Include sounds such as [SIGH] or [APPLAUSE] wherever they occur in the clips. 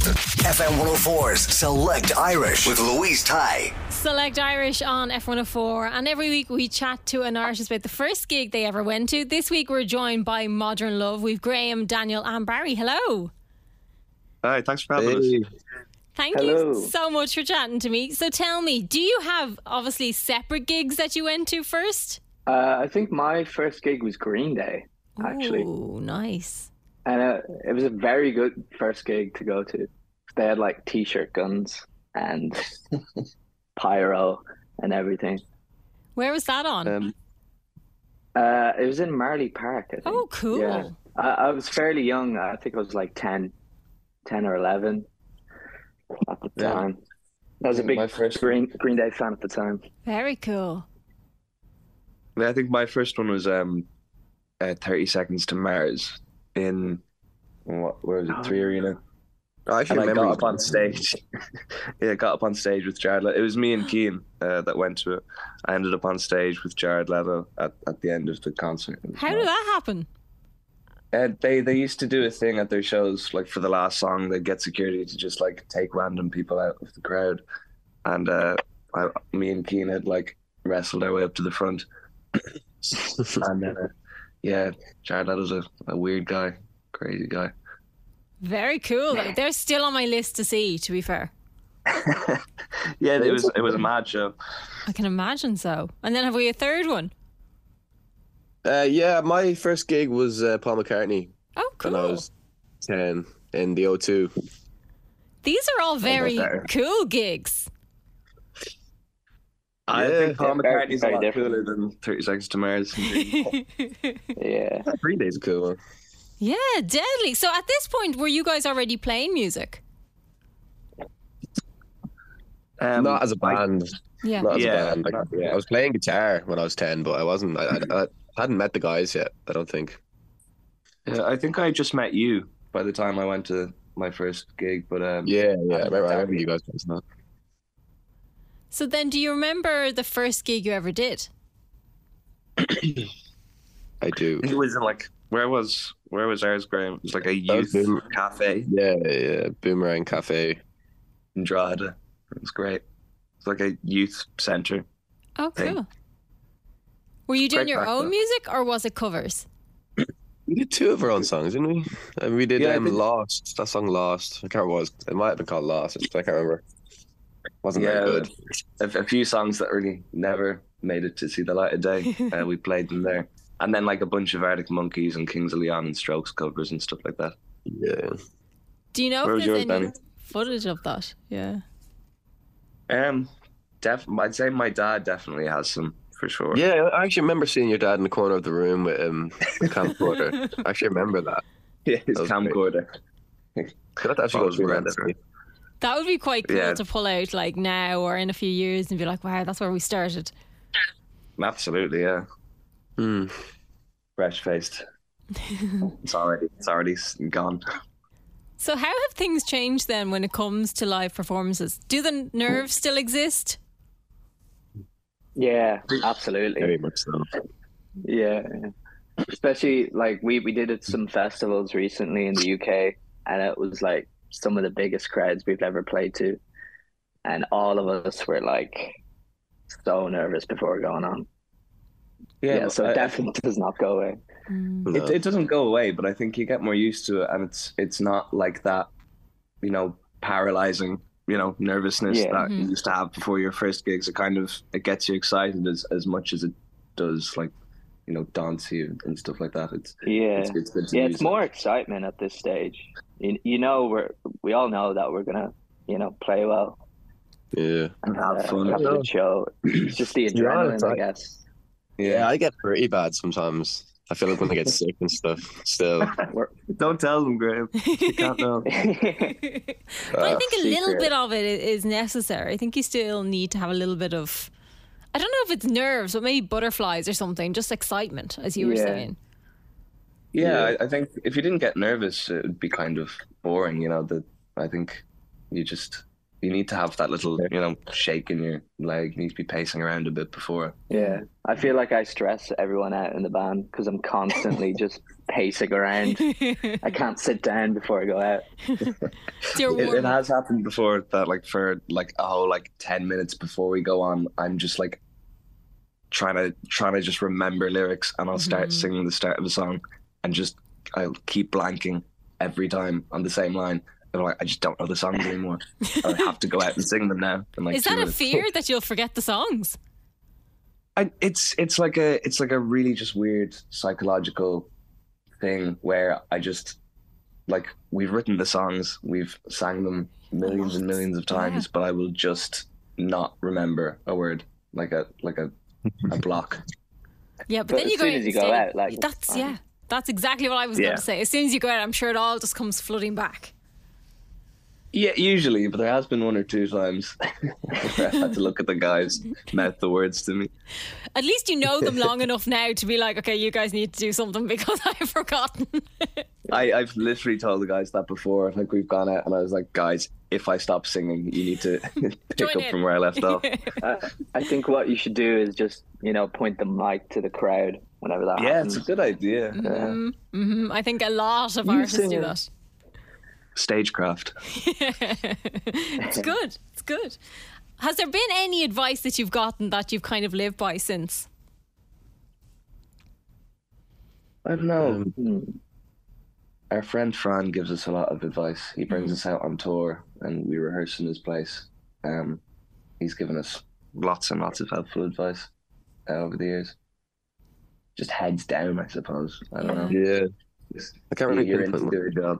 FM 104's Select Irish with Louise Tighe. Select Irish on F104, and every week we chat to an artist about the first gig they ever went to. This week we're joined by Modern Love. We've Graham, Daniel, and Barry. Hello. Hi, thanks for having us. Thank Hello. you so much for chatting to me. So tell me, do you have obviously separate gigs that you went to first? Uh, I think my first gig was Green Day, actually, Oh, nice. And uh, it was a very good first gig to go to. They had like t-shirt guns and [LAUGHS] pyro and everything. Where was that on? Um, Uh, it was in Marlay Park. I think. oh, cool. Yeah, I, I was fairly young. I think I was like 10, 10 or eleven at the Yeah. time. I was a big My first- Green Green Day fan at the time. Very cool. I think my first one was um, uh, 30 Seconds to Mars in, what, where was it, Three Arena. I actually And I got up on stage. [LAUGHS] yeah, got up on stage with Jared Leto. It was me and Keane uh, that went to it. I ended up on stage with Jared Leto at, at the end of the concert. How did that happen? Uh, they they used to do a thing at their shows, like for the last song, they'd get security to just like take random people out of the crowd, and uh, I, me and Keane had like wrestled our way up to the front, [LAUGHS] and then uh, yeah, Jared Leto's a, a weird guy, crazy guy. Very cool. They're still on my list to see, to be fair. [LAUGHS] Yeah, it was it was a mad show. I can imagine so. And then have we a third one? Uh, yeah, my first gig was uh, Paul McCartney Oh, cool. when I was 10 in the O2. These are all very cool gigs. I Yeah. think Paul Yeah, very- McCartney's a lot different. cooler than Thirty Seconds to Mars. [LAUGHS] Yeah. Green Day's a cool one. Yeah, deadly. So at this point, were you guys already playing music? Um, Not as a band. Yeah. Not as Yeah, a band. Like, not- yeah, I was playing guitar when I was 10, but I wasn't. I, I, I hadn't met the guys yet, I don't think. Yeah, I think I just met you by the time I went to my first gig, but um, Yeah, yeah. I remember, I remember you guys playing that. So then, do you remember the first gig you ever did? [CLEARS THROAT] I do. it was in like where was where was ours, Graham? It was like a youth Boom- cafe Yeah, yeah. Boomerang Cafe. in Drogheda. It was great. It's like a youth center. Oh, Thing. cool. Were you doing Great your own though. music or was it covers? [CLEARS THROAT] We did two of our own songs, didn't we? And we did Yeah, I um, think- Lost. That song Lost. I can't remember what it was. It might have been called Lost. I can't remember. Wasn't Yeah, very good. A, a few songs that really never made it to see the light of day. [LAUGHS] uh, we played them there, and then like a bunch of Arctic Monkeys and Kings of Leon and Strokes covers and stuff like that. Yeah. Do you know Where if there's yours, any Danny? footage of that? Yeah. Um, def- I'd say my dad definitely has some for sure. Yeah, I actually remember seeing your dad in the corner of the room with um, a [LAUGHS] camcorder. I actually remember that. yeah his That was camcorder. Could have to actually That go was through that. random. actually. That would be quite cool Yeah. to pull out like now or in a few years and be like, wow, that's where we started. Absolutely, yeah. Hmm. Fresh faced. [LAUGHS] it's already it's already gone. So, how have things changed then when it comes to live performances? Do the nerves still exist? Yeah, absolutely. Very much so. Yeah, especially like we we did it some festivals recently in the UK, and it was like some of the biggest crowds we've ever played to, and all of us were like so nervous before going on. Yeah, so I- it definitely does not go away. No. It, it doesn't go away, but I think you get more used to it, and it's it's not like that, you know, paralyzing, you know, nervousness Yeah. that you mm-hmm. used to have before your first gigs. It kind of it gets you excited as as much as it does, like, you know, dance you and stuff like that. It's Yeah, it's, it's good to yeah, use it's it. more excitement at this stage. You, you know, we're we all know that we're gonna, you know, play well Yeah. and have uh, fun. have a good show. It's just the You're adrenaline, I guess. Yeah, I get pretty bad sometimes. I feel like when I get sick and stuff. Still, [LAUGHS] [LAUGHS] Don't tell them, Graham. You can't know. [LAUGHS] But I think a little bit of it is necessary. I think you still need to have a little bit of, I don't know if it's nerves, but maybe butterflies or something, just excitement, as you were Yeah. saying. Yeah, I, I think if you didn't get nervous, it would be kind of boring. You know, that I think you just you need to have that little, you know, shake in your leg. You need to be pacing around a bit before. yeah, I feel like I stress everyone out in the band because I'm constantly [LAUGHS] just pacing around. I [LAUGHS] can't sit down before I go out. [LAUGHS] It, it has happened before that, like for like a whole like ten minutes before we go on, I'm just like trying to trying to just remember lyrics, and I'll start mm-hmm. singing the start of a song, and just I'll keep blanking every time on the same line. And I'm like, I just don't know the songs anymore. [LAUGHS] I have to go out and sing them now. in, like, Is that a fear that you'll forget the songs? I, it's it's like a it's like a really just weird psychological thing where I just like we've written the songs, we've sang them millions and millions of times, but I will just not remember a word like a like a a [LAUGHS] block. Yeah, but, But then as you go soon out as you go out, like, that's um, yeah, that's exactly what I was Yeah. going to say. As soon as you go out, I'm sure it all just comes flooding back. Yeah, usually, but there has been one or two times [LAUGHS] where I had to look at the guys mouth the words to me. At least you know them long [LAUGHS] enough now to be like, okay, you guys need to do something because [LAUGHS] I've forgotten. I, I've literally told the guys that before. Like we've gone out and I was like, guys, if I stop singing, you need to pick Join up in. from where I left off. Uh, I think what you should do is just, you know, point the mic to the crowd whenever that happens. Yeah, happens. it's a good idea. Yeah. hmm I think a lot of You artists do singing. that. Stagecraft. [LAUGHS] It's good. It's good. Has there been any advice that you've gotten that you've kind of lived by since? I don't know. Um, Hmm. Our friend Fran gives us a lot of advice. He brings us out on tour and we rehearse in his place. Um, he's given us lots and lots of helpful advice uh, over the years. Just heads down, I suppose. I don't know. yeah. I can't really you're in to pinpoint do your job.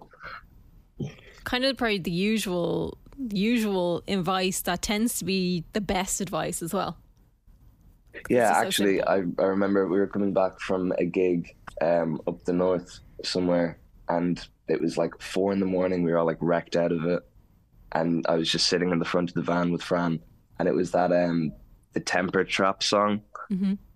Kind of probably the usual, usual advice that tends to be the best advice as well. Yeah, so actually, I, I remember we were coming back from a gig um, up the north somewhere, and it was like four in the morning. We were all like wrecked out of it, and I was just sitting in the front of the van with Fran, and it was that um the Temper Trap song,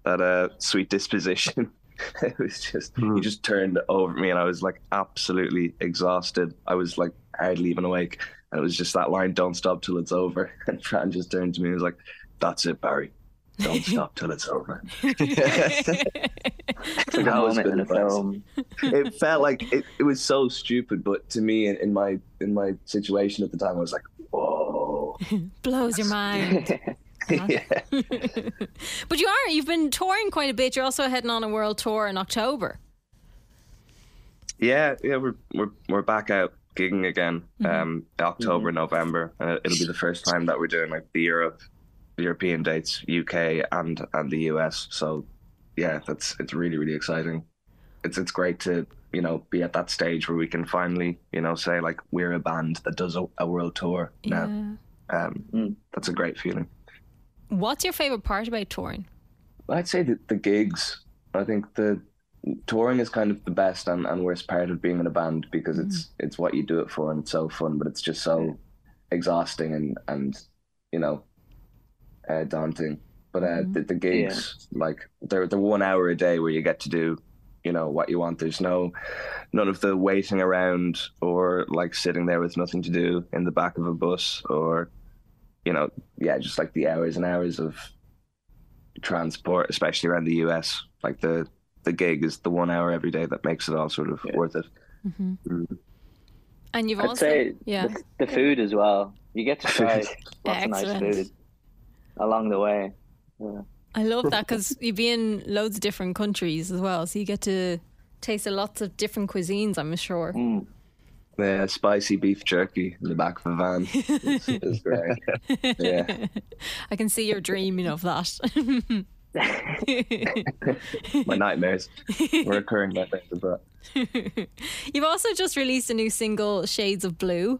that uh Sweet Disposition. [LAUGHS] [LAUGHS] it was just he hmm. just turned over me, and I was like absolutely exhausted. I was like hardly even awake, and it was just that line, "Don't stop till it's over." [LAUGHS] And Fran just turned to me and was like, "That's it, Barry." Don't stop till it's over. It's like a That was moment in a good advice. film. it felt like it, it was so stupid, but to me, in, in my in my situation at the time, I was like, "Whoa!" [LAUGHS] Blows your mind. [LAUGHS] yeah. [LAUGHS] But you are, you've been touring quite a bit. You're also heading on a world tour in October. yeah, yeah, we're we're we're back out gigging again, um, October, November, and it- it'll be the first time that we're doing like the Europe, European dates, UK and and the US. So, yeah, that's it's really really exciting. It's it's great to you know be at that stage where we can finally you know say like we're a band that does a, a world tour now. Um, That's a great feeling. What's your favorite part about touring? I'd say that the gigs. I think the touring is kind of the best and, and worst part of being in a band because it's it's what you do it for and it's so fun, but it's just so exhausting and and you know uh, daunting. But uh, the, the gigs, like they're they're one hour a day where you get to do you know what you want. There's no none of the waiting around or like sitting there with nothing to do in the back of a bus or you know yeah just like the hours and hours of transport, especially around the US. Like the the gig is the one hour every day that makes it all sort of worth it. And you've I'd also, say yeah, the, the food as well. You get to try [LAUGHS] lots of nice Excellent. food along the way. I love that because you be in loads of different countries as well, so you get to Tasted lots of different cuisines, I'm sure. Mm. Yeah, spicy beef jerky in the back of a van. [LAUGHS] Great. Yeah, [LAUGHS] I can see you're dreaming of that. [LAUGHS] my nightmares. Were recurring nightmares of that. You've also just released a new single, Shades of Blue.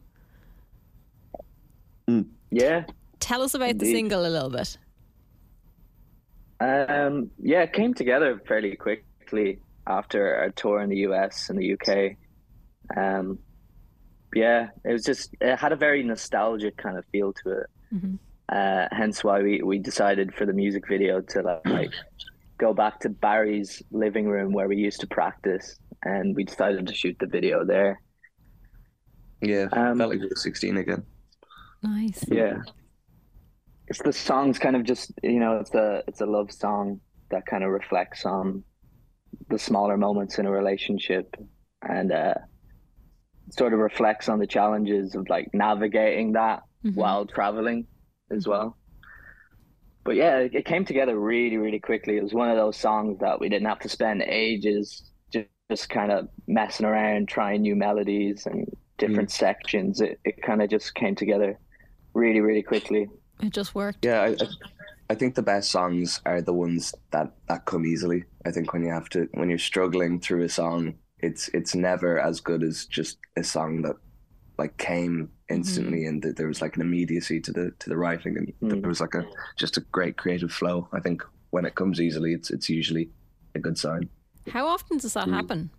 Yeah. Tell us about the single a little bit. Um, yeah, it came together fairly quickly after our tour in the US and the UK. Um, yeah, it was just it had a very nostalgic kind of feel to it. Uh, hence why we, we decided for the music video to like, like go back to Barry's living room where we used to practice, and we decided to shoot the video there. Yeah, Um, felt like we were 16 again. Nice. Yeah. It's the song's kind of just you know, it's a it's a love song that kind of reflects on the smaller moments in a relationship and uh sort of reflects on the challenges of like navigating that mm-hmm. while traveling as well. But yeah, it, it came together really, really quickly. It was one of those songs that we didn't have to spend ages just, just kind of messing around, trying new melodies and different mm. sections. It, it kind of just came together really, really quickly. It just worked. Yeah, I, I, I think the best songs are the ones that that come easily. I think when you have to when you're struggling through a song, it's it's never as good as just a song that like came instantly and th- there was like an immediacy to the to the writing and there was like a just a great creative flow. I think when it comes easily, it's it's usually a good sign. How often does that happen?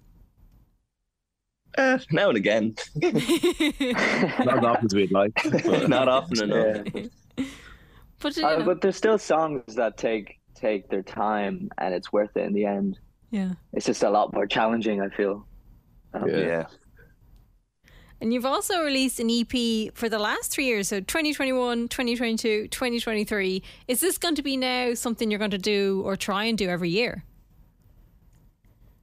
Uh, now and again, [LAUGHS] Not as often as we'd like. but- [LAUGHS] not often enough. Yeah. But, Uh, but there's still songs that take take their time and it's worth it in the end. Yeah. It's just a lot more challenging, I feel. Um, Yeah. Yeah. And you've also released an EP for the last three years, so 2021, 2022, 2023. Is this going to be now something you're going to do or try and do every year?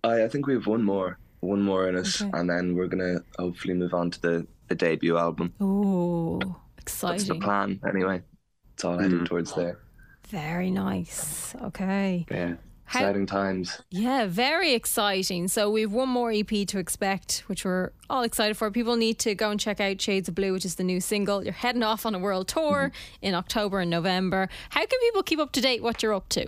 I, I think we have one more, one more in us, Okay. and then we're gonna hopefully move on to the the debut album. Oh, exciting. That's the plan, anyway. It's all heading towards there. Very nice. Okay. Yeah, How- exciting times. Yeah, very exciting. So we've one more EP to expect, which we're all excited for. People need to go and check out Shades of Blue, which is the new single. You're heading off on a world tour in October and November. How can people keep up to date what you're up to?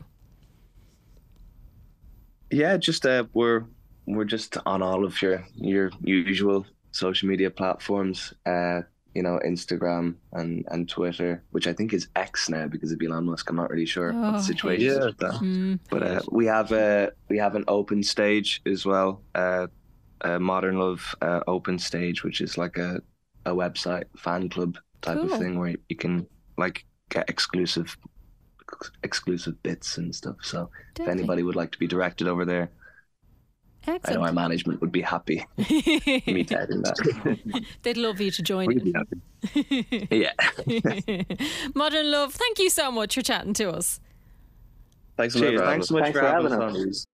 Yeah, just uh, we're we're just on all of your your usual social media platforms. Uh, you know, Instagram and and Twitter, which I think is X now because of Elon Musk. I'm not really sure what Oh, the situation is with that. Mm. But uh, we have a we have an open stage as well, uh, a Modern Love uh, open stage, which is like a a website fan club type Cool. of thing where you can like get exclusive exclusive bits and stuff. So if anybody would like to be directed over there, I know our management would be happy [LAUGHS] me telling that. [LAUGHS] They'd love you to join We'd in. be happy. [LAUGHS] yeah. Modern Love, thank you so much for chatting to us. Thanks a lot Cheers. Thanks so much Thanks for for having having us us. on.